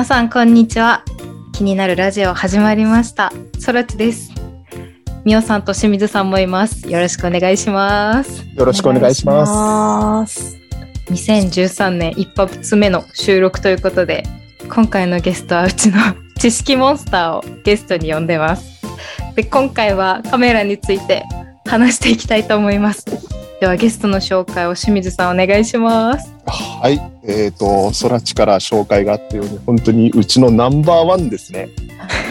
皆さんこんにちは。気になるラジオ始まりました。そらちです。みおさんと清水さんもいます。よろしくお願いします。よろしくお願いします。2013年一発目の収録ということで今回のゲストはうちの 知識モンスターをゲストに呼んでます。で今回はカメラについて話していきたいと思います。ではゲストの紹介を清水さんお願いします。はい。えっ、ー、と空知から紹介があったように本当にうちのナンバーワンですね。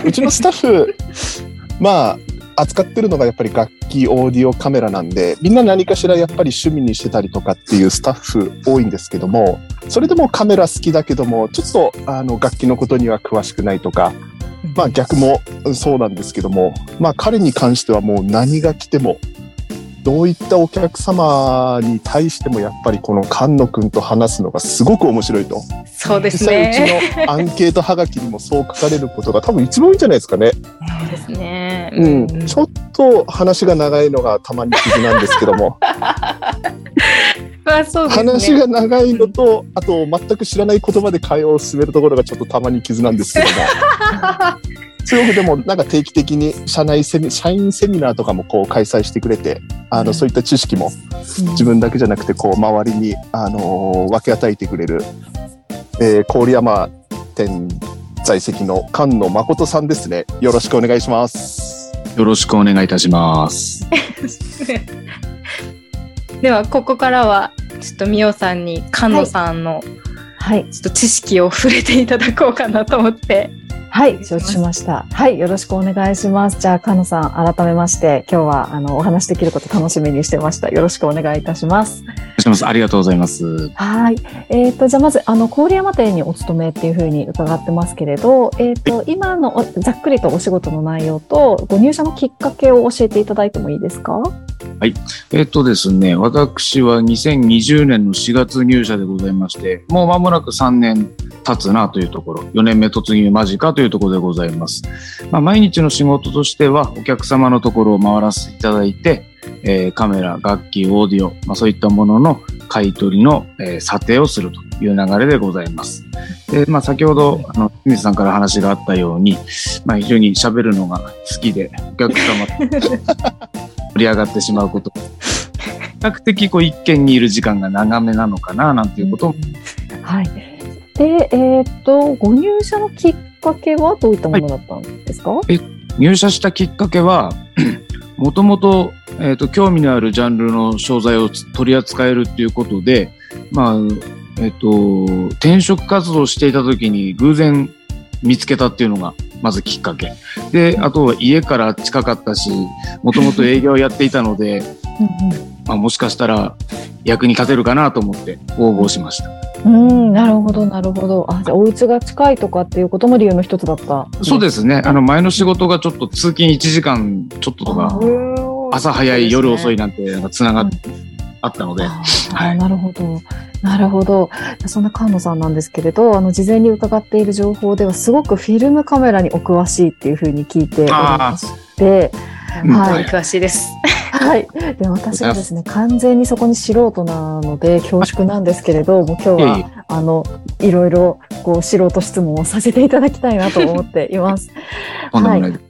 うちのスタッフ まあ扱ってるのがやっぱり楽器オーディオカメラなんでみんな何かしらやっぱり趣味にしてたりとかっていうスタッフ多いんですけどもそれでもカメラ好きだけどもちょっとあの楽器のことには詳しくないとかまあ逆もそうなんですけどもまあ彼に関してはもう何が来てもどういったお客様に対してもやっぱりこの菅野君と話すのがすごく面白いと。そうですね。うちのアンケートはがきにもそう書かれることが多分一番多いんじゃないですかね。そうですね。うん。ちょっと話が長いのがたまに傷なんですけども。まあそう、ね、話が長いのと、あと全く知らない言葉で会話を進めるところがちょっとたまに傷なんですけども。すごくでもなんか定期的に社内セミ社員セミナーとかもこう開催してくれてあの、そういった知識も自分だけじゃなくてこう周りに、あの分け与えてくれる、えー、郡山店在籍の菅野誠さんですね。よろしくお願いします。よろしくお願いいたします ではここからはちょっとみおさんに菅野さんの、はい、ちょっと知識を触れていただこうかなと思ってはい、承知しました。はい、よろしくお願いします。じゃあ、かのさん、改めまして、今日は、あの、お話できること楽しみにしてました。よろしくお願いいたします。します。ありがとうございます。はい。えっ、ー、と、じゃあ、まず、あの、郡山店にお勤めっていうふうに伺ってますけれど、えっ、ー、と、今のざっくりとお仕事の内容と、ご入社のきっかけを教えていただいてもいいですか？はい。えっ、とですね、私は2020年の4月入社でございまして、もう間もなく3年経つなというところ、4年目突入間近というところでございます。まあ、毎日の仕事としては、お客様のところを回らせていただいて、えー、カメラ、楽器、オーディオ、まあ、そういったものの買い取りの、えー、査定をするという流れでございます。で、まあ、先ほど、あの、清水さんから話があったように、まあ、非常に喋るのが好きで、お客様り上がってしまうこと。比較的こう一軒にいる時間が長めなのかななんていうことも、はい。で、えっ、と、ご入社のきっかけはどういったものだったんですか、はい、え入社したきっかけは、もともと、えっ、と、興味のあるジャンルの商材を取り扱えるっていうことで、まあ、えっ、と、転職活動していた時に偶然見つけたっていうのがまずきっかけ。で、あとは家から近かったし、もともと営業やっていたので、まあ、もしかしたら役に立てるかなと思って応募しました。うん、なるほど、なるほど。あ、じゃお家が近いとかっていうことも理由の一つだった。そうですね。あの、前の仕事がちょっと通勤1時間ちょっととか、朝早い、夜遅いなんて、なんか繋がって、あったので。はい、なるほど。なるほど。そんな菅野さんなんですけれど、あの、事前に伺っている情報では、すごくフィルムカメラにお詳しいっていうふうに聞いておりまして、はい、詳しいです。はい。で、私はですね、完全にそこに素人なので恐縮なんですけれど、もう今日は、あの、いろいろ、こう、素人質問をさせていただきたいなと思っています。はい。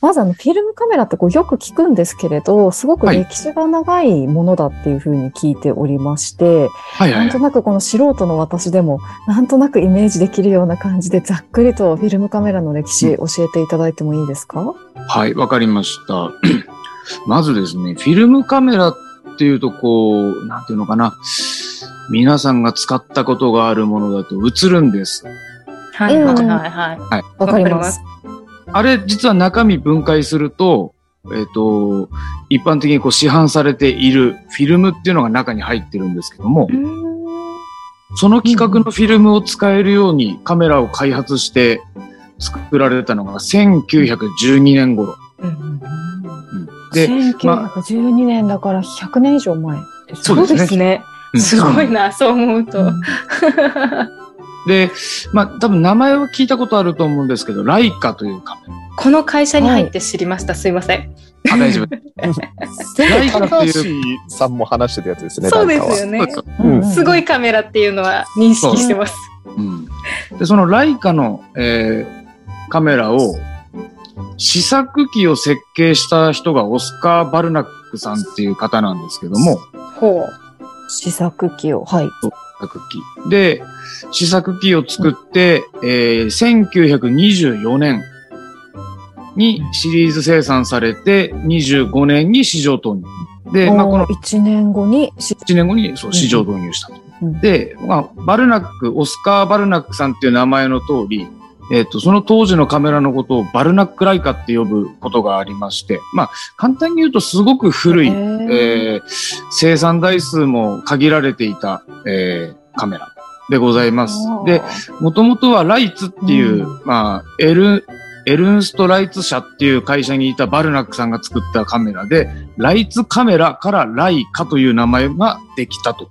まずあのフィルムカメラってこうよく聞くんですけれど、すごく歴史が長いものだっていうふうに聞いておりまして、はいなんとなくこの素人の私でも、なんとなくイメージできるような感じで、ざっくりとフィルムカメラの歴史教えていただいてもいいですか、はい、わかりました。まずですね、フィルムカメラっていうとこう、なんていうのかな、皆さんが使ったことがあるものだと映るんです。はい、はい、はい。はい。わかります。あれ、実は中身分解すると、えっ、ー、と、一般的にこう市販されているフィルムっていうのが中に入ってるんですけども、その規格のフィルムを使えるようにカメラを開発して作られたのが1912年頃。で、1912年だから100年以上前ですそうですね。すごいな、そう思うと。で、まあ、多分名前は聞いたことあると思うんですけど、ライカというカメラ。この会社に入って知りました。はい、すいません。あ、大丈夫。ライカっていうさんも話してたやつですね。そうですよね。うん、すごいカメラっていうのは認識してます。うん、で、そのライカの、えーカメラを、試作機を設計した人がオスカー・バルナックさんっていう方なんですけども、ほう。試作機を。はい。試作機。で、試作機を作って、えー1924年にシリーズ生産されて、25年に市場投入。で、まあ、この1年後にし、1年後にそう市場導入したと。うんで、まあ、バルナック、オスカー・バルナックさんっていう名前の通り、えっ、と、その当時のカメラのことをバルナックライカって呼ぶことがありまして、まあ、簡単に言うとすごく古い、へーえー生産台数も限られていた、えーカメラでございます。で、、もともとはライツっていう、うまあ、エル、エルンスト・ライツ社っていう会社にいたバルナックさんが作ったカメラで、ライツカメラからライカという名前ができたと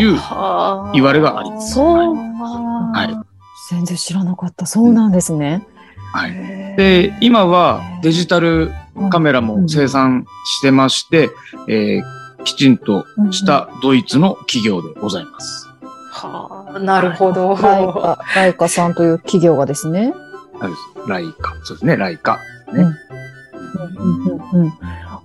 いうはあ言われがあります。そうはい。全然知らなかった。そうなんですね。はい。で、今はデジタルカメラも生産してまして、えーきちんとしたドイツの企業でございます。はあ、なるほど。ライカ、ライカさんという企業がですね。はいライカ。そうですね、ライカ。ね。うんうんうん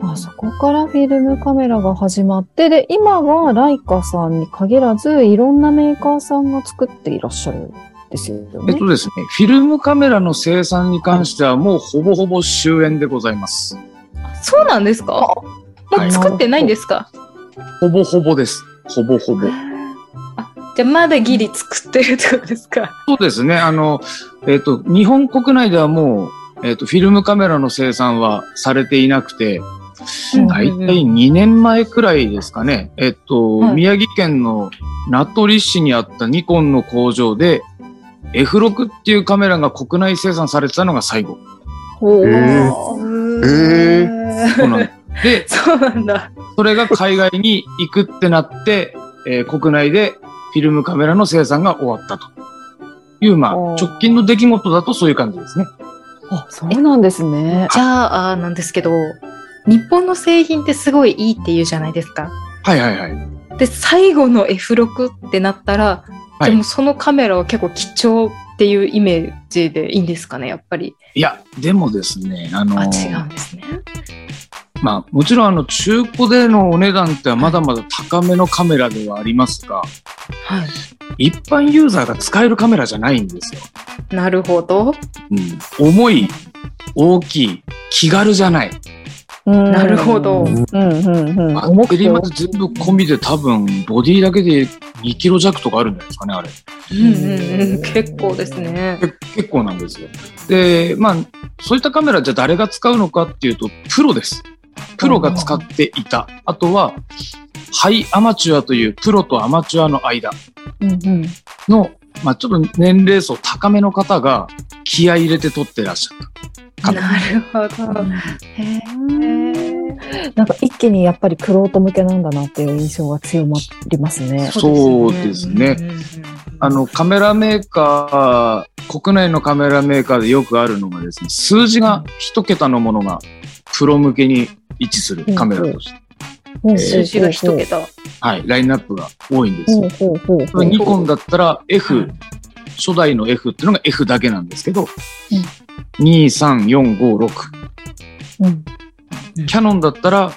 あそこからフィルムカメラが始まって、で、今はライカさんに限らず、いろんなメーカーさんが作っていらっしゃるんですよね。えっとですね、フィルムカメラの生産に関してはもうほぼほぼ終焉でございます。そうなんですか？もはいう作ってないんですか、ほぼほぼです。ほぼほぼ。じゃあまだギリ作ってるってことですか？そうですね。あの、えっ、と、日本国内ではもう、えっ、と、フィルムカメラの生産はされていなくて、うんだいたい2年前くらいですかね。えっ、と、はい宮城県の名取市にあったニコンの工場で、F6 っていうカメラが国内生産されてたのが最後。ほうえーえそうなんで、そうなんだ。それが海外に行くってなって、えー国内でフィルムカメラの生産が終わったという、まあ、直近の出来事だとそういう感じですね。あ、そうなんですね。じゃあ、なんですけど、日本の製品ってすごいいいって言うじゃないですか。はいはいはい。で、最後の F6 ってなったら、はいでもそのカメラは結構貴重っていうイメージでいいんですかね、やっぱり。いや、でもですね、あのあ、ー違うんですね。まあ、もちろんあの、中古でのお値段ってはまだまだ高めのカメラではありますが、はい。一般ユーザーが使えるカメラじゃないんですよ。なるほど。うん。重い、大きい、気軽じゃない。なるほどうんうんうん。バ重くてッテリーまで全部込みで多分、ボディだけで2キロ弱とかあるんじゃないですかね、あれ。うんうんうん。結構ですね。け結構なんですよ。で、まあ、そういったカメラじゃあ誰が使うのかっていうと、プロです。プロが使っていた。あとは、ハイアマチュアというプロとアマチュアの間うんうんの、まあ、ちょっと年齢層高めの方が気合い入れて撮ってらっしゃった。カメラなるほど。へえ。なんか一気にやっぱりクロート向けなんだなっていう印象が強まりますね。そうですねあの、カメラメーカー、国内のカメラメーカーでよくあるのがですね、数字が一桁のものがプロ向けに位置するカメラとして、うん数字が一桁。はい、ラインナップが多いんですよ。ニコンだったら F、初代の F っていうのが F だけなんですけど、2、3、4、5、6。うんキャノンだったら、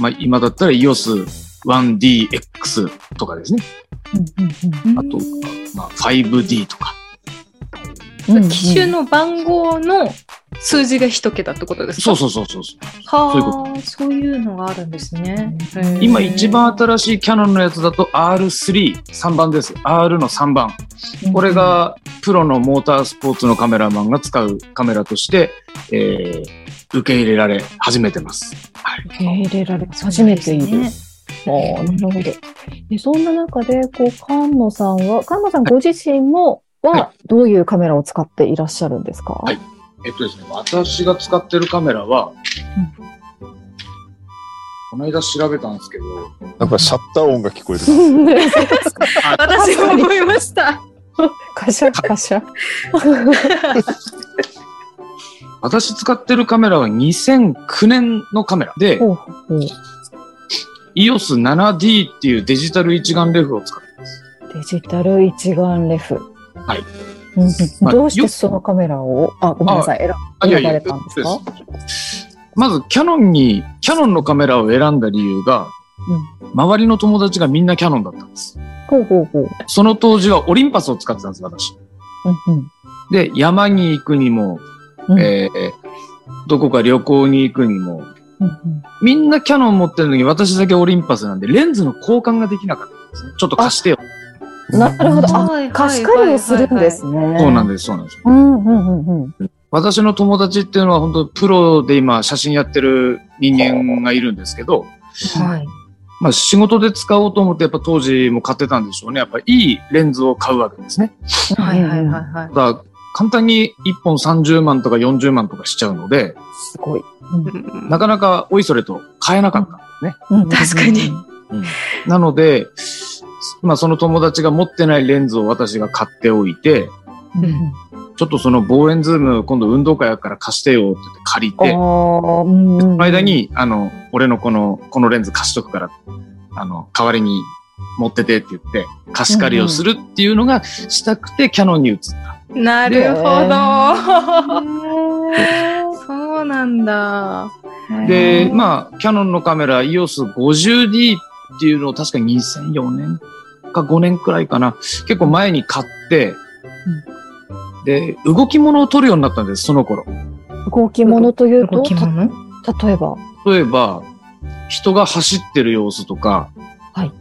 まあ今だったら EOS1DX とかですね。あと、まあ 5D とか。うんうん機種の番号の数字が一桁ってことですか？そうそうそうそうそう。そういうこはあ、そういうのがあるんですね。今一番新新しいキャノンのやつだと R3、3番です。R の3番。これがプロのモータースポーツのカメラマンが使うカメラとして、えー受け入れられ始めてます。はい。受け入れられ初めている。ああ、なるほど。でそんな中で、こう、菅野さんは、菅野さんご自身も、はは、どういうカメラを使っていらっしゃるんですか？はいえっとですね、私が使ってるカメラは、この間調べたんですけど、なんかシャッター音が聞こえるな。私も思いました。カシャカシャ。私使ってるカメラは2009年のカメラで、ほうほう EOS7D っていうデジタル一眼レフを使ってます。デジタル一眼レフ。うんうんまあどうしてよそのカメラを、あ、ごめんなさい、選ばれたんですか？まず、キャノンに、キャノンのカメラを選んだ理由が、周りの友達がみんなキャノンだったんです。ほうほうほう。その当時はオリンパスを使ってたんです、私。うんで、山に行くにも、うんえーどこか旅行に行くにも、うんうんみんなキャノン持ってるのに私だけオリンパスなんで、レンズの交換ができなかったんですね。ちょっと貸してよ。なるほど。あ、はいはい貸し借りをするんですね。そうなんです、そうなんです。うんうんうんうん。私の友達っていうのは本当プロで今写真やってる人間がいるんですけど、はい。まあ仕事で使おうと思ってやっぱ当時も買ってたんでしょうね。やっぱいいレンズを買うわけですね。はいはいはいはい。ただ簡単に1本30万とか40万とかしちゃうので、すごい。なかなかおいそれと買えなかったんですね。うん確かに。なので、まあその友達が持ってないレンズを私が買っておいて、ちょっとその望遠ズーム今度運動会やから貸してよって言って借りて。その間に、あの、俺のこの、このレンズ貸しとくから、あの、代わりに持っててって言って、貸し借りをするっていうのがしたくて、キャノンに移った。なるほへど。そうなんだ。で、まあ、キャノンのカメラ EOS50D っていうのを確か2004年か5年くらいかな。結構前に買って、で、動き物を撮るようになったんです、その頃。動き物というと、例えば？例えば、人が走ってる様子とか、はい。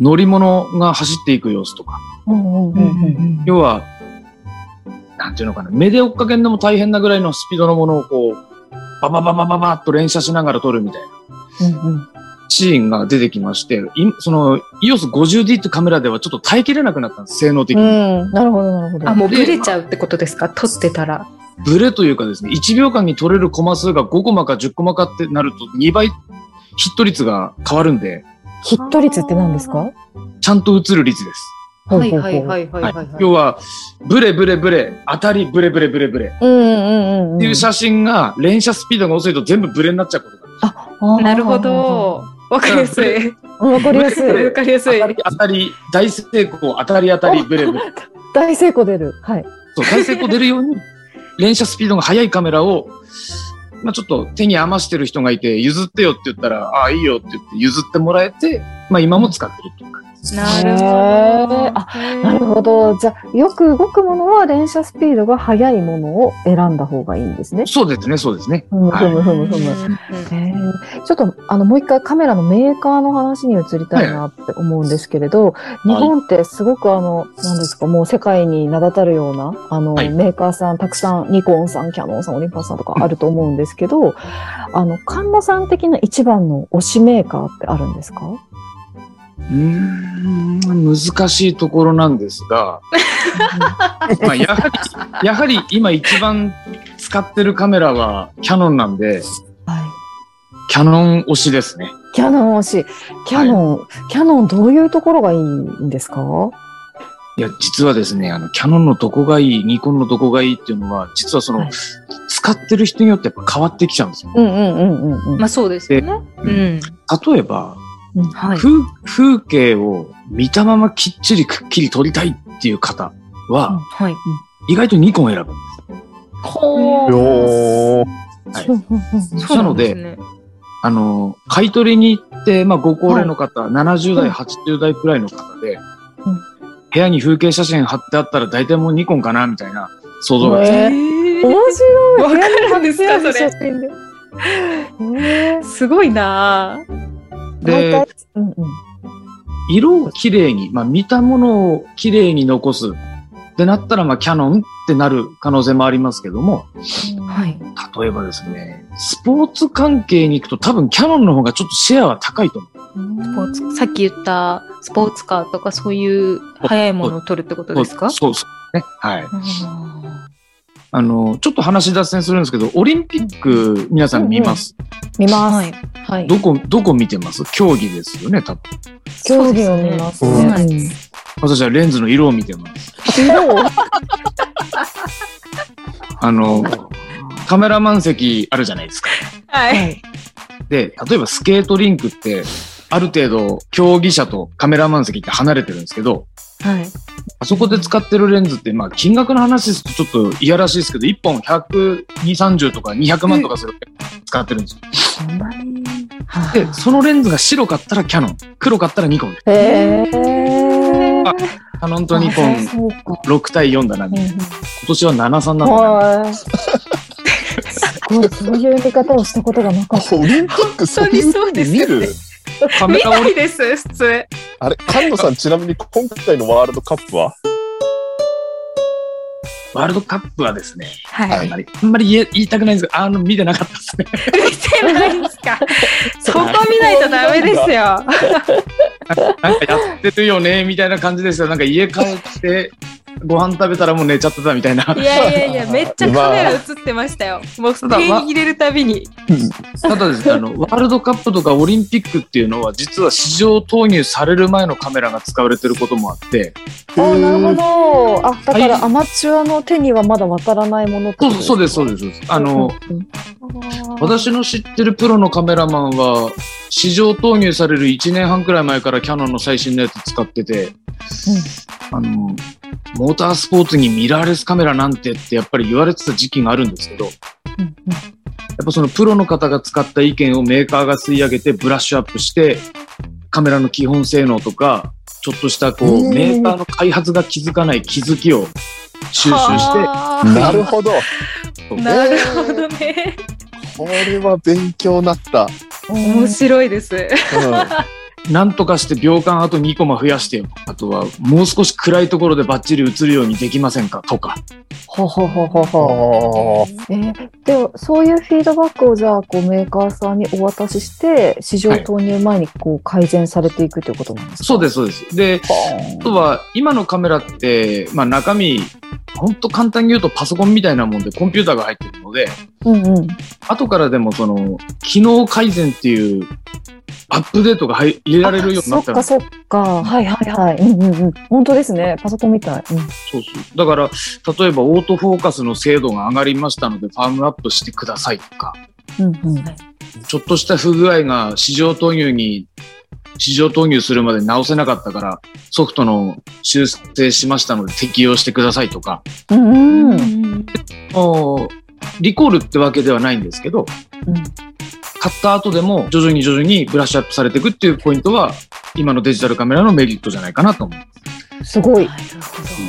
乗り物が走っていく様子とか、うんうんうんうん。要は、なんていうのかな、目で追っかけるのも大変なぐらいのスピードのものをこう、ババババババッと連射しながら撮るみたいな。うんうんシーンが出てきまして、いその EOS50D ってカメラではちょっと耐えきれなくなったんです、性能的に。うん、なるほど、なるほど。あ、もうブレちゃうってことですか？撮ってたら。ブレというかですね、1秒間に撮れるコマ数が5コマか10コマかってなると2倍ヒット率が変わるんで、ヒット率って何ですか？ちゃんと映る率です。はいはいはいはいはいはい。要は、ブレブレブレ、当たりブレブレブレブレ。うんうんうんうん。っていう写真が連射スピードが遅いと全部ブレになっちゃうことがある。あなるほ。ど。わかりやすい。わかりやすい。わかりやすい当た。り当たり、大成功、当たり当たり、ブレブレ。大成功出る。はい。そう、大成功出るように、連射スピードが速いカメラを、まあちょっと手に余してる人がいて、譲ってよって言ったら、ああ、いいよって言って譲ってもらえて、まあ今も使ってるっていう感じです。なるほど。あなるほど。じゃあ、よく動くものは連射スピードが速いものを選んだ方がいいんですね。そうですね、そうですね。ふむはいふむふむふむ。ちょっと、あの、もう一回カメラのメーカーの話に移りたいなって思うんですけれど、日本ってすごくあの、何ですか、もう世界に名だたるような、あの、はいメーカーさん、たくさん、ニコンさん、キャノンさん、オリンパスさんとかあると思うんですけど、あの、菅野さん的な一番の推しメーカーってあるんですか？うーん、難しいところなんですが、まあやはり、やはり今一番使ってるカメラはキャノンなんで、はい。キャノン推しですね。キャノン推し。キャノン、キャノンどういうところがいいんですか？いや、実はですね、あの、キャノンのどこがいい、ニコンのどこがいいっていうのは、実はその、はい使ってる人によってやっぱ変わってきちゃうんですよ。うんうんうんうんうん。まあそうですよね。うん。例えば、はい。風風景を見たままきっちりくっきり撮りたいっていう方は、はい。意外とニコンを選ぶ。ほよー。はいうんうんうんそうなんで。あの、買い取りに行って、まあ、ご高齢の方、70代、80代くらいの方で、うん部屋に風景写真貼ってあったら大体もうニコンかなみたいな想像がつく。へえ面白い。わかるんですかそれすごいなでうんうん。色をきれいに、まあ、見たものをきれいに残すってなったら、まあ、キャノンってなる可能性もありますけども、はい。例えばですね、スポーツ関係に行くと多分キャノンの方がちょっとシェアは高いと思う。スポーツ、さっき言ったスポーツカーとかそういう速いものを取るってことですか？そうそう。ね。はい。ああの、ちょっと話脱線するんですけど、オリンピック皆さん見ます？見ます。ーはい。はい。どこ、どこ見てます？競技ですよね、多分。競技を見ますそうね。なんうん私はレンズの色を見てます。色をあの、カメラマン席あるじゃないですか。は。はいい。で、例えばスケートリンクって、ある程度、競技者とカメラマン席って離れてるんですけど、はい。あそこで使ってるレンズって、まあ、金額の話ですとちょっといやらしいですけど、1本120、30とか200万とかする使ってるんですよ。で、そのレンズが白かったらキャノン、黒かったらニコン。へー。あキャノンとニコンそうか。6対4だな。今うんうん年は73なんだ。すごい、そういう見方をしたことがなかった。オリンピックそういう見る見ないです、普通。あれ、菅野さんちなみに今回のワールドカップは？ワールドカップはですね、はい。あんまり、あんまり言え言いたくないんですけど、あの、見てなかったですね。見てないんですか？そこ見ないとダメですよ。なんかやってるよね、みたいな感じですよ。なんか家帰って、ご飯食べたらもう寝ちゃってたみたいな。いやいやいや、めっちゃカメラ映ってましたよ。もう点入れるたびに。ただですね、あの、ワールドカップとかオリンピックっていうのは、実は市場投入される前のカメラが使われてることもあって、あなるほど。あ、だからアマチュアの手にはまだ渡らないものそうそうです、そうです。そうですあの、うん私の知ってるプロのカメラマンは、市場投入される1年半くらい前からキャノンの最新のやつ使ってて、あの、モータースポーツにミラーレスカメラなんてってやっぱり言われてた時期があるんですけど、やうんっぱそのプロの方が使った意見をメーカーが吸い上げてブラッシュアップして、カメラの基本性能とか、ちょっとしたこう、うんメーカーの開発が気づかない気づきを収集して、はあなるほど。なるほどね。これは勉強になった。うん面白いです。うなんとかして秒間あと2コマ増やしてよ。あとは、もう少し暗いところでバッチリ映るようにできませんか？とか。ほうほうほうほうほう。ん。えーでもそういうフィードバックをじゃあこうメーカーさんにお渡しして市場投入前にこう改善されていくということなんですか、そうです、そうです。で、あとは、今のカメラって、まあ中身、ほんと簡単に言うとパソコンみたいなもんでコンピューターが入ってるので、うんうん。後からでもその、機能改善っていう、アップデートが入入れられるようになったらそっかそっか。はいはいはい。うんうんうん。本当ですね。パソコンみたい。うんそうそう。だから、例えばオートフォーカスの精度が上がりましたので、ファームアップしてくださいとか、うんうん。ちょっとした不具合が市場投入に、市場投入するまで直せなかったから、ソフトの修正しましたので適用してくださいとか、うんうん。リコールってわけではないんですけど、買った後でも徐々に徐々にブラッシュアップされていくっていうポイントは、今のデジタルカメラのメリットじゃないかなと思う。すごい。なる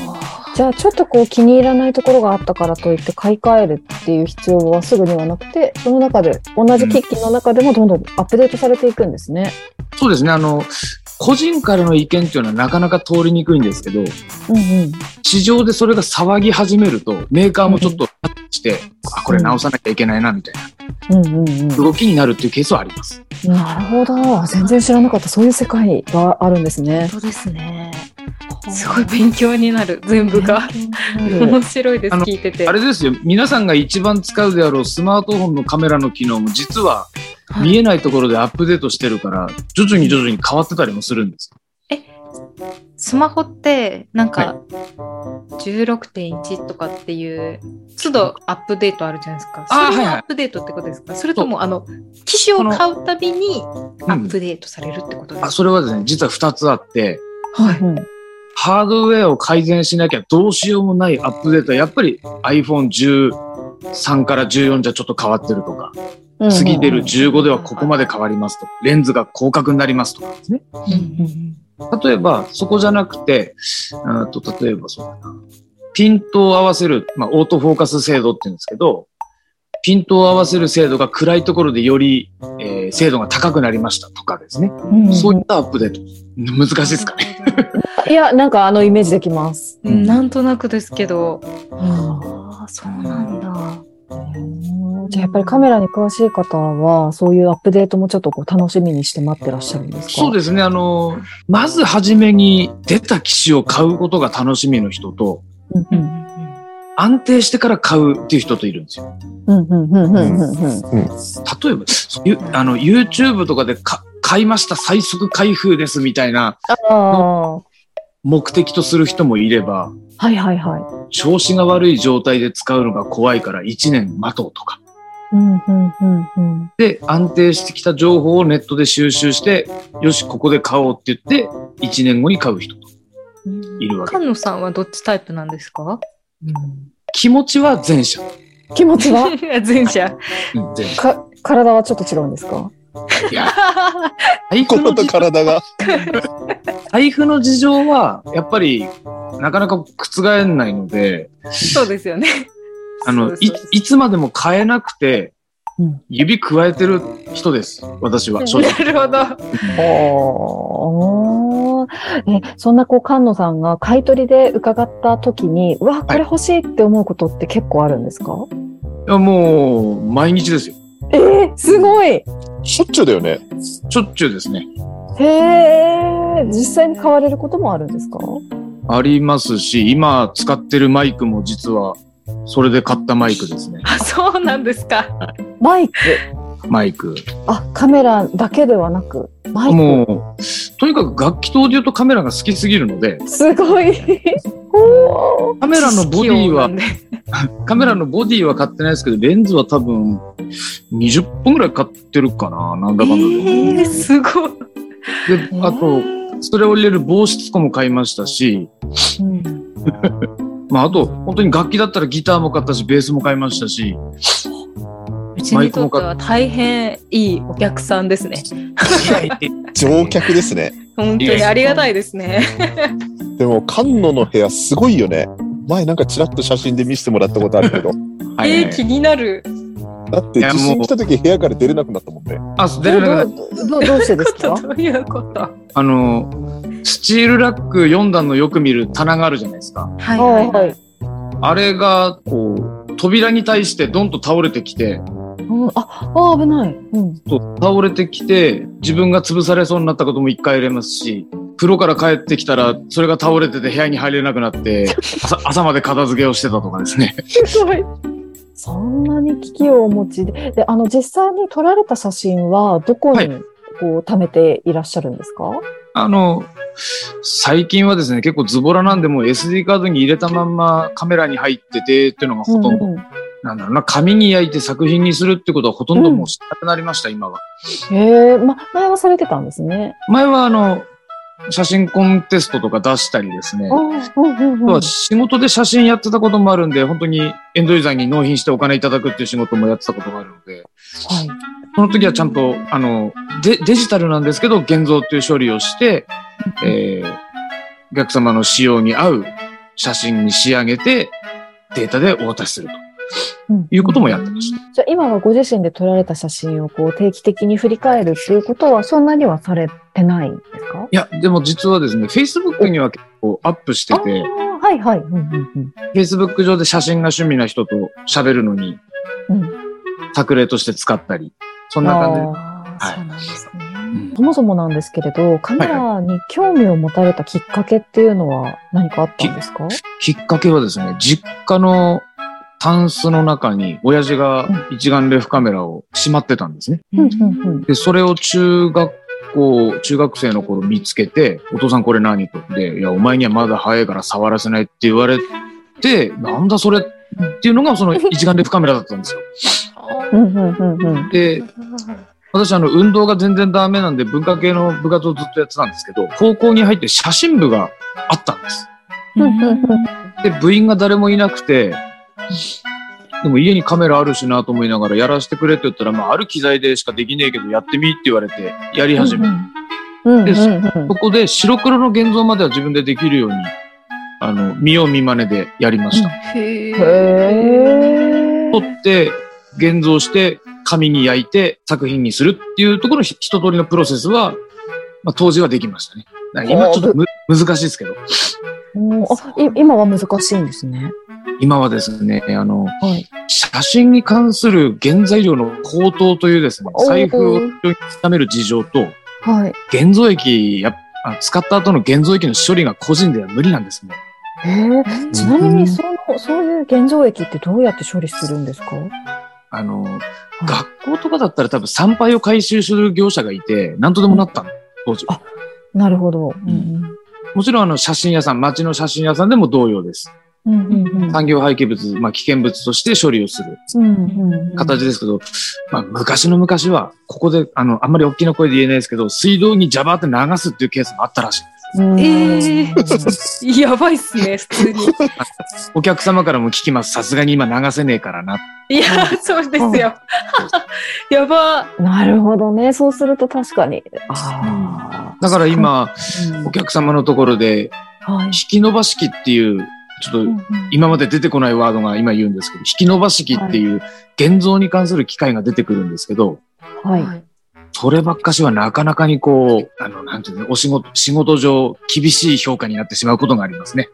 ほど。じゃあちょっとこう気に入らないところがあったからといって買い替えるっていう必要はすぐにはなくて、その中で同じ機器の中でもどんどんアップデートされていくんですね。そうですね、あの、個人からの意見っていうのはなかなか通りにくいんですけど、うんうん。市場でそれが騒ぎ始めると、メーカーもちょっとして、あ、これ直さなきゃいけないな、みたいうんうんうんな動きになるっていうケースはあります。なるほど。全然知らなかった。そういう世界があるんですね。本当ですね。すごい勉強になる、全部が。面白いです、聞いてて。あれですよ、皆さんが一番使うであろうスマートフォンのカメラの機能も実ははい。見えないところでアップデートしてるから、徐々に徐々に変わってたりもするんです。スマホって、なんか、16.1とかっていう、都度アップデートあるじゃないですか。それもアップデートってことですか？それとも、あの、機種を買うたびにうん。アップデートされるってことですか、あそれはですね、実は2つあって、はい。うん。ハードウェアを改善しなきゃどうしようもないアップデートはやっぱり iPhone13 から14じゃちょっと変わってるとか、うん次出る15ではここまで変わりますとか、レンズが広角になりますとかですね。例えば、そこじゃなくて、うんと例えばそうだな、ピントを合わせる、まあ、オートフォーカス精度って言うんですけど、ピントを合わせる精度が暗いところでより、えー精度が高くなりましたとかですね。うんそういったアップデート。難しいですかね。いや、なんかあのイメージできます。うんなんとなくですけど。うんああ、そうなんだ。じゃあやっぱりカメラに詳しい方は、そういうアップデートもちょっとこう楽しみにして待ってらっしゃるんですか？そうですね。あの、まず初めに出た機種を買うことが楽しみの人と、うんうん安定してから買うっていう人といるんですよ。うんうんうんうんうんうん例えば、ゆあの、YouTube とかでか買いました最速開封ですみたいな目的とする人もいれば、いはいはい。調子が悪い状態で使うのが怖いから1年待とうとか。うんうんうんうんで、安定してきた情報をネットで収集して、よし、ここで買おうって言って、1年後に買う人といるわけ。菅野さんはどっちタイプなんですか？気持ちは前者。気持ちは？前者。うん前者。か体はちょっと違うんですか？いや、財布心と体が。財布の事情は、やっぱり、なかなか覆らないので、そうですよね。あの、いそうそういつまでも買えなくてうん、指加えてる人です。私は、正な直。るほど。えそんなこう菅野さんが買い取りで伺った時にうわこれ欲しいって思うことって結構あるんですか、いや、もう、毎日ですよ。えー、すごいしょっちゅうだよね。しょっちゅうですね。へえ実際に買われることもあるんですか？ありますし、今使ってるマイクも実は、それで買ったマイクですね。あ、そうなんですか。マイク？マイク。あカメラだけではなくマイク？もう、とにかく楽器とオーディオとカメラが好きすぎるので、すごい。カメラのボディは カメラのボディは買ってないですけど、レンズは多分、20本ぐらい買ってるかな、なんだかんだで。えー、すごい。で、あと、それを入れる防湿庫も買いましたし、うん。まあ、あと、本当に楽器だったらギターも買ったし、ベースも買いましたし、うちにとっては大変いいお客さんですね。乗客ですね。本当に。ありがたいですね。でも、菅野の部屋すごいよね。前なんかちらっと写真で見せてもらったことあるけど。はいえー、気に。なる。だって地震もう来た時部屋から出れなくなったもんね。あ、出れなくなっどどどうしてですかどういうことあの、スチールラック4段のよく見る棚があるじゃないですか。はいはいはい。あれが、こう、扉に。対してドンと倒れてきて、うん、あ、あ、危ない。うん。と倒れてきて、自分が潰されそうになったことも一回入れますし、風呂から帰ってきたら、それが倒れてて部屋に入れなくなって、朝 朝まで片付けをしてたとかですね。すごい。そんなに機器をお持ちで、で、あの、実際に撮られた写真は、どこに、はいこう、貯めていらっしゃるんですか、あの、最近はですね、結構ズボラなんで、もう SD カードに入れたまんまカメラに入っててっていうのがほとんど、なんだろうな、紙に焼いて作品にするってことはほとんどもうしなくなりました、今は。へえ、ま、前はされてたんですね。前はあの、写真コンテストとか出したりですねあ。仕事で写真やってたこともあるんで、本当にエンドユーザーに納品してお金いただくっていう仕事もやってたことがあるので、はい。その時はちゃんと、あの、デデジタルなんですけど、現像っていう処理をして、えー、お客様の仕様に合う写真に仕上げて、データでお渡しするとうんいうこともやってました。じゃあ今はご自身で撮られた写真をこう定期的に振り返るっていうことはそんなにはされてないんですか？いや、でも実はですね、Facebook には結構アップしてあて、ーはいはい。うんうん Facebook 上で写真が趣味な人と喋るのに、うん。うん作例として使ったり、そんな感じで。はいそうなんですね。うんそもそもなんですけれど、カメラに興味を持たれたきっかけっていうのは何かあったんですか？きっかけはですね、実家のタンスの中に親父が一眼レフカメラをしまってたんですね。うんうんうんで、それを中学校、中学生の頃見つけて、お父さんこれ何？と。で、いや、お前にはまだ早いから触らせないって言われて、なんだそれ？っていうのがその一眼レフカメラだったんですよ。で、私あの、運動が全然ダメなんで文化系の部活をずっとやってたんですけど、高校に入って写真部があったんです。で、部員が誰もいなくて、でも家にカメラあるしなと思いながらやらせてくれって言ったら、まあ、ある機材でしかできねえけど、やってみって言われて、やり始め。うん。うん。でそこで白黒の現像までは自分でできるように、あの、見よう見真似でやりました。へへー。ー撮って、現像して、紙に焼いて作品にするっていうところ一通りのプロセスは、まあ、当時はできましたね。今ちょっとむ難しいですけど、今は難しいんですね。今はですね、あの、はい。写真に関する原材料の高騰というですね、財布を痛める事情と、はい。現像液や、あ使った後の現像液の処理が個人では無理なんですね。へーちなみにその、そういう現像液ってどうやって処理するんですか？あの、学校とかだったら多分参拝を回収する業者がいて、何とでもなったの、当時は。なるほど。うんもちろんあの写真屋さん、街の写真屋さんでも同様です。産業廃棄物、まあ、危険物として処理をする形ですけど、まあ、昔の昔は、ここで、あの、あんまり大きな声で言えないですけど、水道にジャバーって流すっていうケースもあったらしい。うんえーやばいっすね、普通に。お客様からも聞きます。さすがに今流せねえからな。いや、そうですよ。やば。なるほどね。そうすると確かに。あだから今、ーお客様のところで、はい引き伸ばし機っていう、ちょっと今まで出てこないワードが今言うんですけど、引き伸ばし機っていう現像に関する機械が出てくるんですけど、はい。そればっかしはなかなかにこう、あの、なんていうの、お仕事、仕事上厳しい評価になってしまうことがありますね。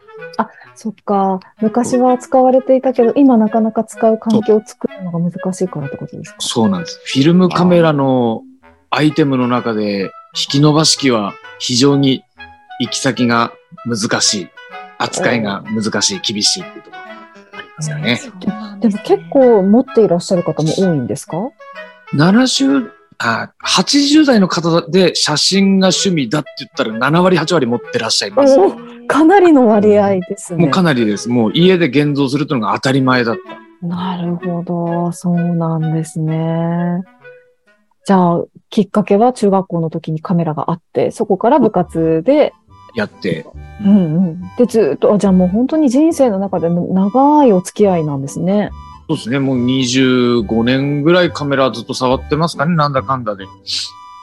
そっか。昔は使われていたけど、今なかなか使う環境を作るのが難しいからってことですか？そうなんです。フィルムカメラのアイテムの中で、引き伸ばし機は非常に行き先が難しい。扱いが難しい、厳しいっていうところがありますよね。でも結構持っていらっしゃる方も多いんですか？70、あ、80代の方で写真が趣味だって言ったら7割、8割持ってらっしゃいます。おかなりの割合ですね。もうかなりです。もう家で現像するというのが当たり前だった。なるほど。そうなんですね。じゃあ、きっかけは中学校の時にカメラがあって、そこから部活で、やって。うんうん。で、ずっと、あじゃあもう本当に人生の中での長いお付き合いなんですね。そうですね。もう25年ぐらいカメラずっと触ってますかね。なんだかんだで。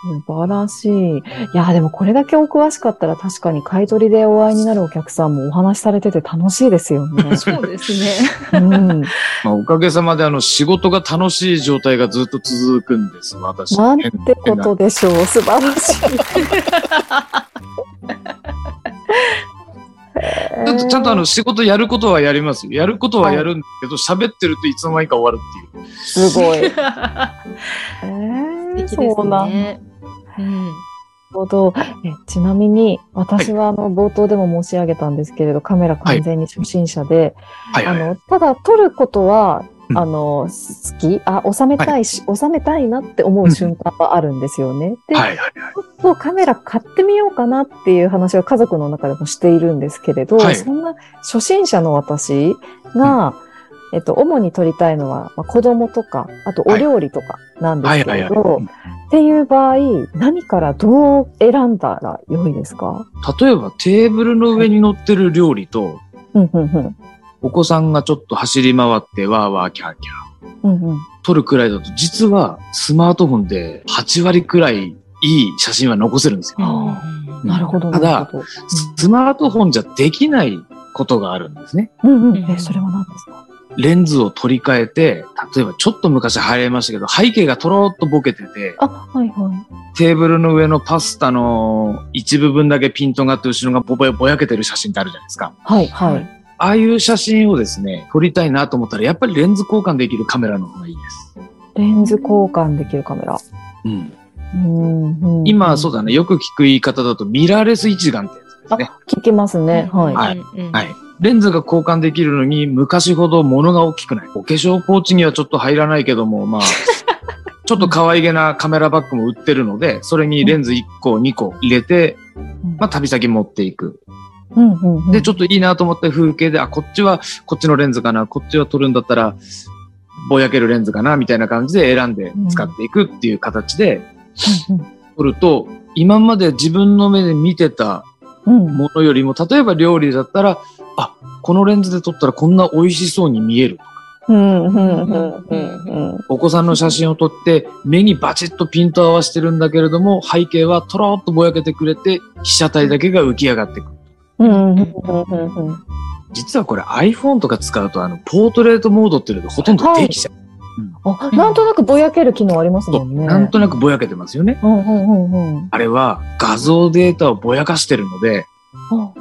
素晴らしい。いや、でもこれだけお詳しかったら確かに買い取りでお会いになるお客さんもお話しされてて楽しいですよね。そうですね。うん。まあ、おかげさまであの仕事が楽しい状態がずっと続くんです。私。なんてことでしょう。素晴らしい。ちょっとちゃんとあの仕事やることはやりますよ。やることはやるんだけど、喋ってるといつの間にか終わるっていう。すごい。え素ー、敵ですそうなんね。うん。ほど。えちなみに、私はあの、冒頭でも申し上げたんですけれど、カメラ完全に初心者で、はいはい。あの、ただ撮ることは、うんあの、好き？あ、収めたいし、収めたいなって思う瞬間はあるんですよね。で、はいはいそうカメラ買ってみようかなっていう話を家族の中でもしているんですけれど、はい。そんな初心者の私が、えっと、主に撮りたいのは、まあ、子供とか、あとお料理とかなんですはいはいけれど、はい。っていう場合、何からどう選んだら良いですか？例えばテーブルの上に乗ってる料理と、うん、うん、うん。お子さんがちょっと走り回ってわーわーキャーキャー。うん、うん。撮るくらいだと、実はスマートフォンで8割くらいいい写真は残せるんですよ。あなるほど、ただなるほど。スマートフォンじゃできないことがあるんですね。うん、うん。え、それは何ですか？レンズを取り替えて、例えばちょっと昔流行りましたけど、背景がとろーっとボケてて、あ、はい、はい。テーブルの上のパスタの一部分だけピントがあって後ろがぼぼぼやけてる写真ってあるじゃないですか。はい、はい。ああいう写真をですね、撮りたいなと思ったら、やっぱりレンズ交換できるカメラの方がいいです。レンズ交換できるカメラ。うん、うん、うん。今、そうだね、よく聞く言い方だと、ミラーレス一眼ってやつですね。あ、聞きますね。はい。はいうんはい。レンズが交換できるのに、昔ほど物が大きくない。お化粧ポーチにはちょっと入らないけども、まあ、ちょっと可愛げなカメラバッグも売ってるので、それにレンズ1個、2個入れて、まあ、旅先持っていく。うん、うん、うん。で、ちょっといいなと思って風景で、あ、こっちはこっちのレンズかな、こっちは撮るんだったら、ぼやけるレンズかな、みたいな感じで選んで使っていくっていう形でうん撮ると、今まで自分の目で見てた。ものよりも、例えば料理だったら、あ、このレンズで撮ったらこんな美味しそうに見える。うん、うん、うん、うん、うん。お子さんの写真を撮って、目にバチッとピント合わせてるんだけれども、背景はとろーっとぼやけてくれて、被写体だけが浮き上がってくる。うん、うん、うん、うん。実はこれ iPhone とか使うと、あの、ポートレートモードっていうのがほとんどできちゃう。あ、なんとなくぼやける機能ありますもんね。なんとなくぼやけてますよね。あれは画像データをぼやかしてるので、あ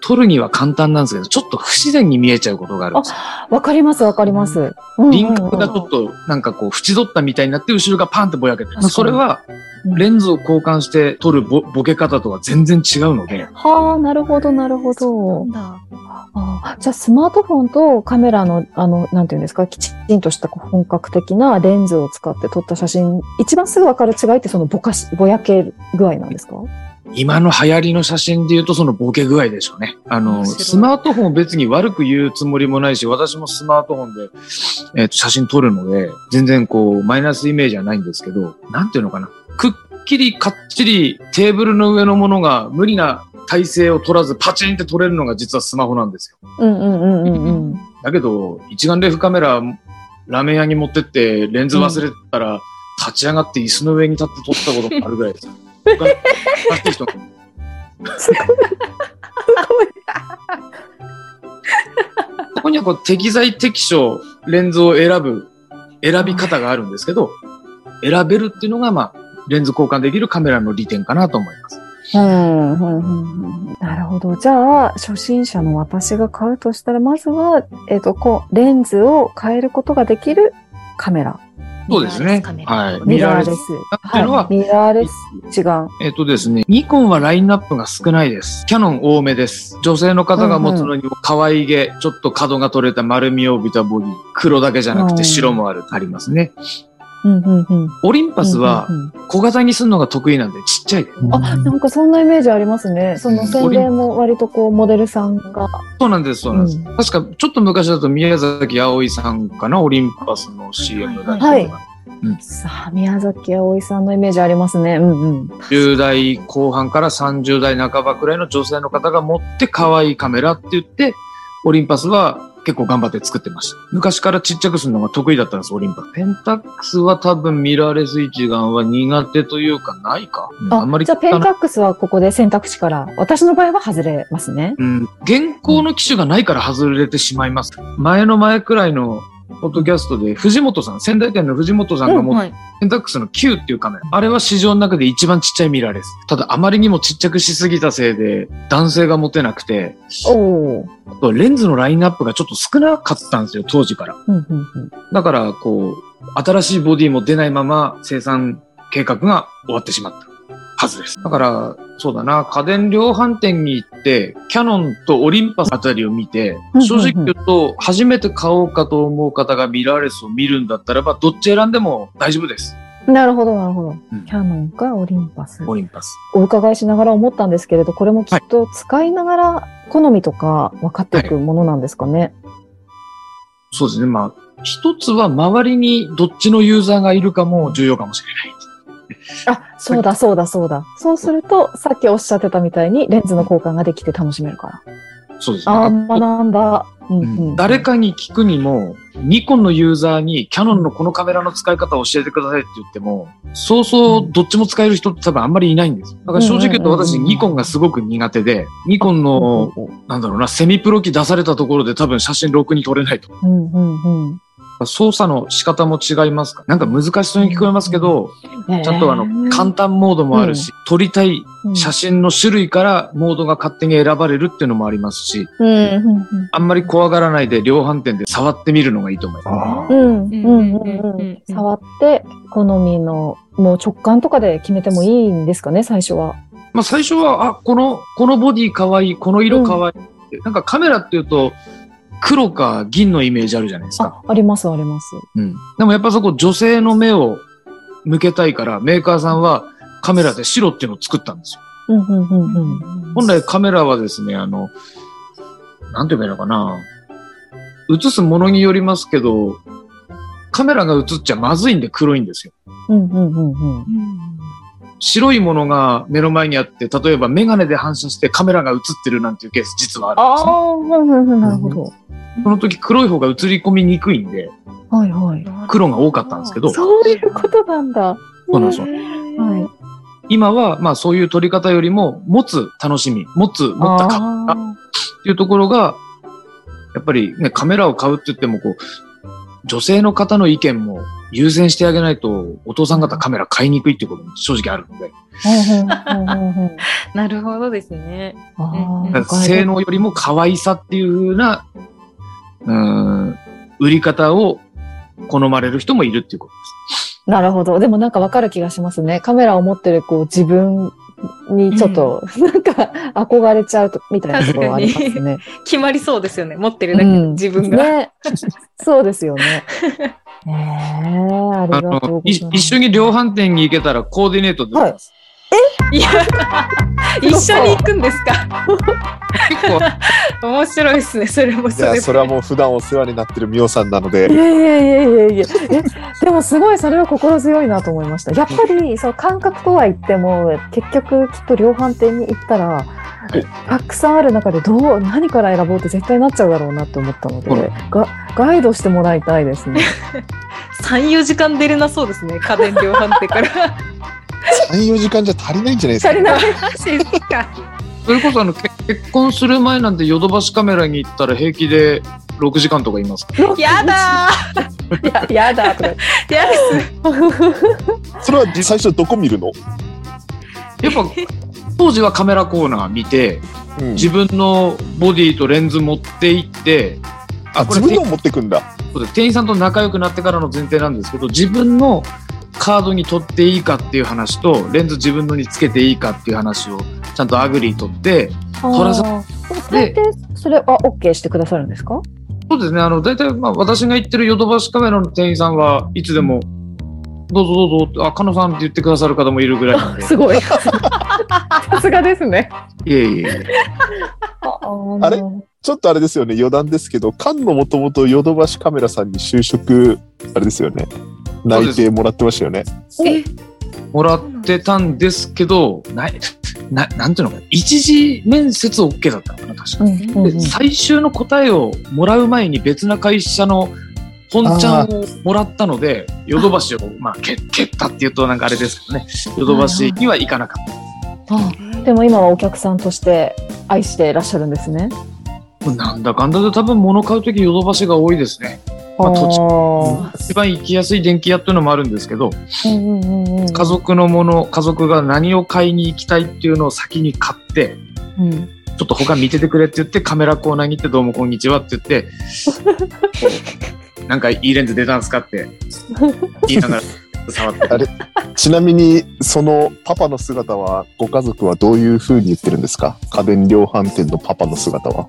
撮るには簡単なんですけど、ちょっと不自然に見えちゃうことがあるんですよ。わかります、わかります。輪郭がちょっとなんかこう縁取ったみたいになって後ろがパンってぼやけてる。それはうんレンズを交換して撮るぼボケ方とは全然違うので、はあ、なるほど、なるほど。だ。あじゃあ、スマートフォンとカメラの、あの、なんていうんですか、きちんとしたこう本格的なレンズを使って撮った写真、一番すぐわかる違いってそのぼかし、ぼやけ具合なんですか？今の流行りの写真で言うとそのボケ具合でしょうね。あの、スマートフォンを別に悪く言うつもりもないし、私もスマートフォンで、えっと写真撮るので、全然こう、マイナスイメージはないんですけど、なんていうのかな。くっきりかっちりテーブルの上のものが無理な体勢を取らずパチンって撮れるのが実はスマホなんですよ。うんうんうんうんうん。だけど、一眼レフカメラ、ラーメン屋に持ってって、レンズ忘れたら、立ち上がって椅子の上に立って撮ったこともあるぐらいですこにはこう適材適所、レンズを選ぶ、選び方があるんですけど、選べるっていうのが、まあ、レンズ交換できるカメラの利点かなと思います。うんうんうんうんなるほど。じゃあ、初心者の私が買うとしたら、まずは、えっ、と、こう、レンズを変えることができるカメラ。そうですね。カメラはい。ミラーレス。っていうのははい、ミラーレス違う。えっ、とですね、ニコンはラインナップが少ないです。キャノン多めです。女性の方が持つのにも可愛げ、ちょっと角が取れた丸みを帯びたボディ。黒だけじゃなくて白もある、ありますね。うんうんうん。オリンパスはうんうんうん小型にするのが得意なんでちっちゃいで。あ、なんかそんなイメージありますね。その宣伝も割とこう、モデルさんが。そうなんです、そうなんです。うん確か、ちょっと昔だと宮崎葵さんかな、オリンパスの CM だったはいさあ、宮崎葵さんのイメージありますね。うんうん。10代後半から30代半ばくらいの女性の方が持って可愛いカメラって言って、オリンパスは結構頑張って作ってました。昔からちっちゃくするのが得意だったんです、オリンパス。ペンタックスは多分ミラーレス一眼は苦手というかないか。うんあんまりじゃあペンタックスはここで選択肢から、私の場合は外れますね。うん、現行の機種がないから外れてしまいます。前の前くらいのポッドキャストで藤本さん、仙台店の藤本さんが持ってはいペンタックスの Q っていうカメラ。あれは市場の中で一番ちっちゃいミラーです。ただあまりにもちっちゃくしすぎたせいで男性が持てなくて。あとレンズのラインナップがちょっと少なかったんですよ、当時から。うんうんうん。だから、こう、新しいボディも出ないまま生産計画が終わってしまったはずです。だから、そうだな、家電量販店に行って、キャノンとオリンパスあたりを見てうん、正直言うと、初めて買おうかと思う方がミラーレスを見るんだったらば、どっち選んでも大丈夫です。なるほど、なるほど。うんキャノンかオリンパス。オリンパス。お伺いしながら思ったんですけれど、これもきっと使いながら好みとか分かっていくものなんですかね？そうですね。まあ、一つは周りにどっちのユーザーがいるかも重要かもしれない。あ、そうだ、そうだ、そうだ。そうすると、さっきおっしゃってたみたいに、レンズの交換ができて楽しめるから。そうですね。ああ、あと学んだ。うんううんん、誰かに聞くにも、ニコンのユーザーにキャノンのこのカメラの使い方を教えてくださいって言っても、そうそうどっちも使える人って多分あんまりいないんですよ。だから正直言うと私ニコンがすごく苦手で、ニコンの、なんだろうな、セミプロ機出されたところで多分写真ろくに撮れないと。うんうんうん。操作の仕方も違いますか？なんか難しそうに聞こえますけど、ちゃんとあの、簡単モードもあるし、撮りたい写真の種類からモードが勝手に選ばれるっていうのもありますし、うんうんあんまり怖がらないで量販店で触ってみるのがいいと思います。触って、好みの、もう直感とかで決めてもいいんですかね、最初は。まあ最初は、あ、この、このボディかわいい、この色かわいいって、なんかカメラっていうと、黒か銀のイメージあるじゃないですか。あ、あります、あります。うん。でもやっぱそこ女性の目を向けたいから、メーカーさんはカメラで白っていうのを作ったんですよ。うんうんうんうん。本来カメラはですね、あの、なんて言えばいいのかな。映すものによりますけど、カメラが映っちゃまずいんで黒いんですよ。うんうんうんうん。白いものが目の前にあって、例えばメガネで反射してカメラが映ってるなんていうケース実はあるんですね。ああ、なるほど。その時黒い方が映り込みにくいんで、はいはい。黒が多かったんですけど、そういうことなんだ。そうなんですよはい。今はまあそういう撮り方よりも持つ楽しみ、持つ、持ったかあっていうところが、やっぱりね、カメラを買うって言ってもこう、女性の方の意見も優先してあげないと、お父さん方カメラ買いにくいっていうことも正直あるので、なるほどですね。性能よりも可愛さっていう風な、うーん、売り方を好まれる人もいるっていうことです。なるほど。でもなんかわかる気がしますね。カメラを持ってるこう自分にちょっと、なんか憧れちゃうとみたいなところはありますね。決まりそうですよね。持ってるだけで、うん自分が。ね。そうですよね。ええありあがとうございます。一緒に量販店に行けたらコーディネートできます。いや、一緒に行くんですか？結構、面白いですね、それもそれも。それはもう普段お世話になってるみおさんなので。い、やいやいやいやいや。えでもすごいそれは心強いなと思いました。やっぱりその感覚とは言っても結局きっと量販店に行ったら、たくさんある中でどう何から選ぼうって絶対なっちゃうだろうなって思ったので、がガイドしてもらいたいですね。3、4時間出れなそうですね、家電量販店から。3、4時間じゃ足りないんじゃないですか？足りない。マジですか。それこそあのけ結婚する前なんてヨドバシカメラに行ったら平気で6時間とかいます。やだ ややだとかやです。それは最初どこ見るの？やっぱ当時はカメラコーナー見てうん自分のボディとレンズ持って行ってあ、自分でも持ってくんだ。そうです店員さんと仲良くなってからの前提なんですけど自分のカードに取っていいかっていう話とレンズ自分のにつけていいかっていう話をちゃんと agree 取ってトラさあー大抵それは OK してくださるんですか？そうですねあの大体まあ私が行ってるヨドバシカメラの店員さんはいつでもどうぞどうぞあ、かのさんって言ってくださる方もいるぐらいなんで。すごい。さすがですね。いえいえ。あれ？ちょっとあれですよね、余談ですけど、菅野もともとヨドバシカメラさんに就職、あれですよね。内定もらってましたよね。え、もらってたんですけど、ない、な、なんていうのかな？一次面接 OK だったのかな、確か。うんうんうんで最終の答えをもらう前に別な会社の本ちゃんをもらったので、ヨドバシを、まあ、蹴蹴ったっていうとなんかあれですけどね、ヨドバシには行かなかった。あでも今はお客さんとして愛していらっしゃるんですね。なんだかんだで多分物買うときヨドバシが多いですね。まあ土地。あ一番行きやすい電気屋っていうのもあるんですけど、ーうんうんうんうん。家族のもの、家族が何を買いに行きたいっていうのを先に買って、うん。ちょっと他見ててくれって言って、カメラコーナーに行って、どうもこんにちはって言って、なんかいいレンズ出たんですかって言いながら触って。あれちなみに、そのパパの姿は、ご家族はどういう風に言ってるんですか？家電量販店のパパの姿は。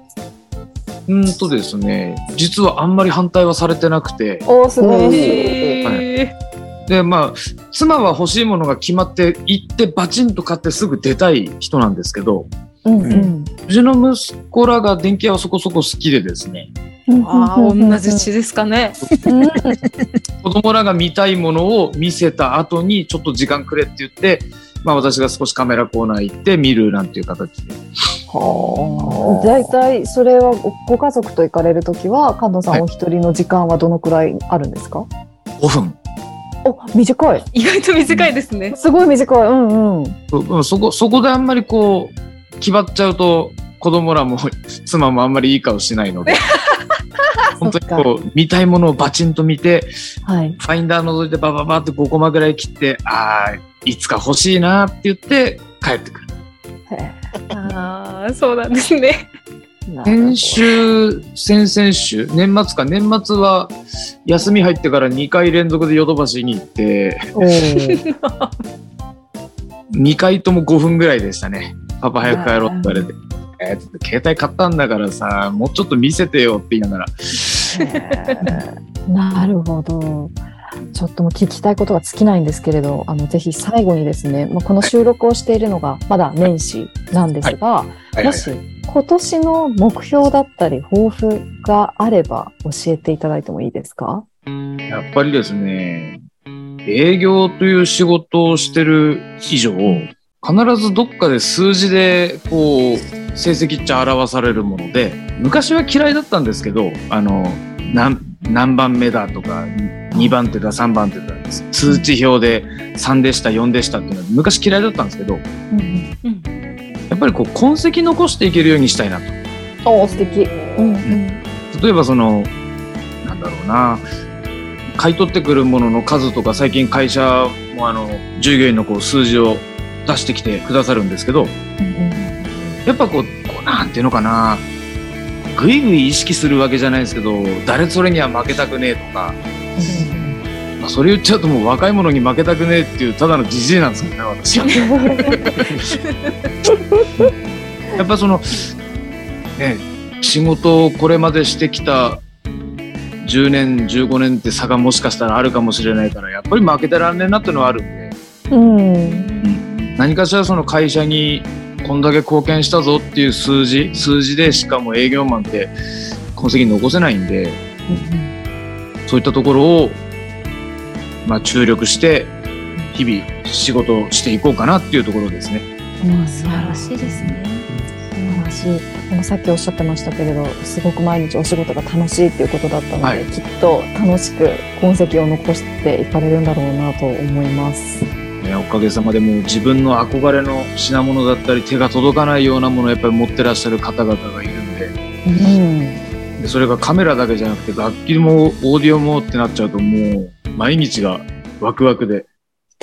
うんとですね、実はあんまり反対はされてなくて、おーすごい。へで、まあ、妻は欲しいものが決まって行ってバチンと買ってすぐ出たい人なんですけど、うんうん。うちの息子らが電気屋はそこそこ好きでですね、ーああ、同じ血ですかね。うん。子供らが見たいものを見せた後にちょっと時間くれって言って、まあ私が少しカメラコーナー行って見るなんていう形で。大体それはごご家族と行かれるときは神藤さんお一人の時間はどのくらいあるんですか、5分。お短い。意外と短いですね。すごい短い。うんうん。そそこ、そこであんまりこう、決まっちゃうと子供らも 妻もあんまりいい顔しないので、本当にこう、見たいものをバチンと見て、はい。ファインダー覗いてバババって5コマぐらい切って、ああ、いつか欲しいなって言って帰ってくる。ああ、そうなんですね。先週、先々週、年末か、年末は休み入ってから2回連続でヨドバシに行って、おー2回とも5分ぐらいでしたね。パパ早く帰ろうって言われて。えーちょっと携帯買ったんだからさ、もうちょっと見せてよって言いながら。なるほど。ちょっともう聞きたいことが尽きないんですけれど、あのぜひ最後にですね、まあこの収録をしているのがまだ年始なんですが、もし今年の目標だったり抱負があれば教えていただいてもいいですか？やっぱりですね、営業という仕事をしてる以上、必ずどっかで数字でこう成績っちゃ表されるもので、昔は嫌いだったんですけど、あの、何何番目だとか、2番手だ、3番手だ、通知表で3でした、4でしたっていうのは昔嫌いだったんですけど、うんやっぱりこう痕跡残していけるようにしたいなと。うん、おー素敵。うんうん例えばそのなんだろうな買い取ってくるものの数とか最近会社もあの従業員のこう数字を出してきてくださるんですけどやっぱこうこうなんていうのかなぐいぐい意識するわけじゃないですけど誰それには負けたくねえとか、まあ、それ言っちゃうともう若い者に負けたくねえっていうただのじじいなんですけどね私は。やっぱそのね仕事をこれまでしてきた10年15年って差がもしかしたらあるかもしれないからやっぱり負けてらんねえなっていうのはあるんで。うん。何かしらその会社にこんだけ貢献したぞっていう数字数字でしかも営業マンって痕跡残せないんでそういったところを、まあ、注力して日々仕事をしていこうかなっていうところですね。うん、素晴らしいですね。素晴らしい。でもさっきおっしゃってましたけれど、すごく毎日お仕事が楽しいっていうことだったので、はいきっと楽しく痕跡を残していかれるんだろうなと思います。ね、おかげさまでもう自分の憧れの品物だったり手が届かないようなものをやっぱり持ってらっしゃる方々がいるんでうん。でそれがカメラだけじゃなくて楽器もオーディオもってなっちゃうともう毎日がワクワクで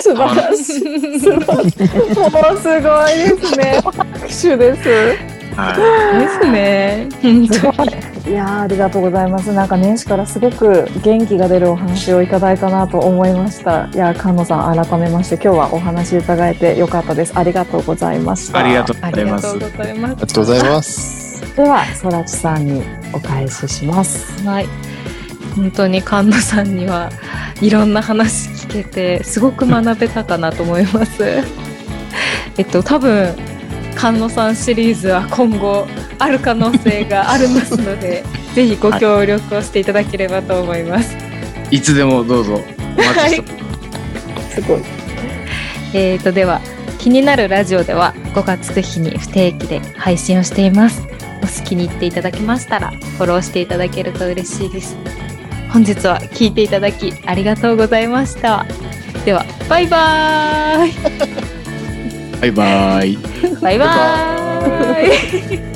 素晴らしい。素晴らしい。もうすごいですね。拍手です。はですね。本す当ごい。いやーありがとうございます。なんか年始からすごく元気が出るお話をいただいたなと思いました。いやー、菅野さん改めまして今日はお話伺えてよかったです。ありがとうございましい、た。ありがとうあございますりがとうございますあり。がとうございます。では、そらちさんにお返しします。はい。本当に菅野さんにはいろんな話聞けてすごく学べたかなと思います。えっと多分菅野さんシリーズは今後ある可能性がありますので ぜひご協力をしていただければと思います。い。つでもどうぞ。お待ちしてす。ごい。えー、とでは気になるラジオでは5月9日に不定期で配信をしています。お好きに入っていただけましたらフォローしていただけると嬉しいです。本日は聞いていただきありがとうございました。ではバイバーイ バイバイ。バイバイ。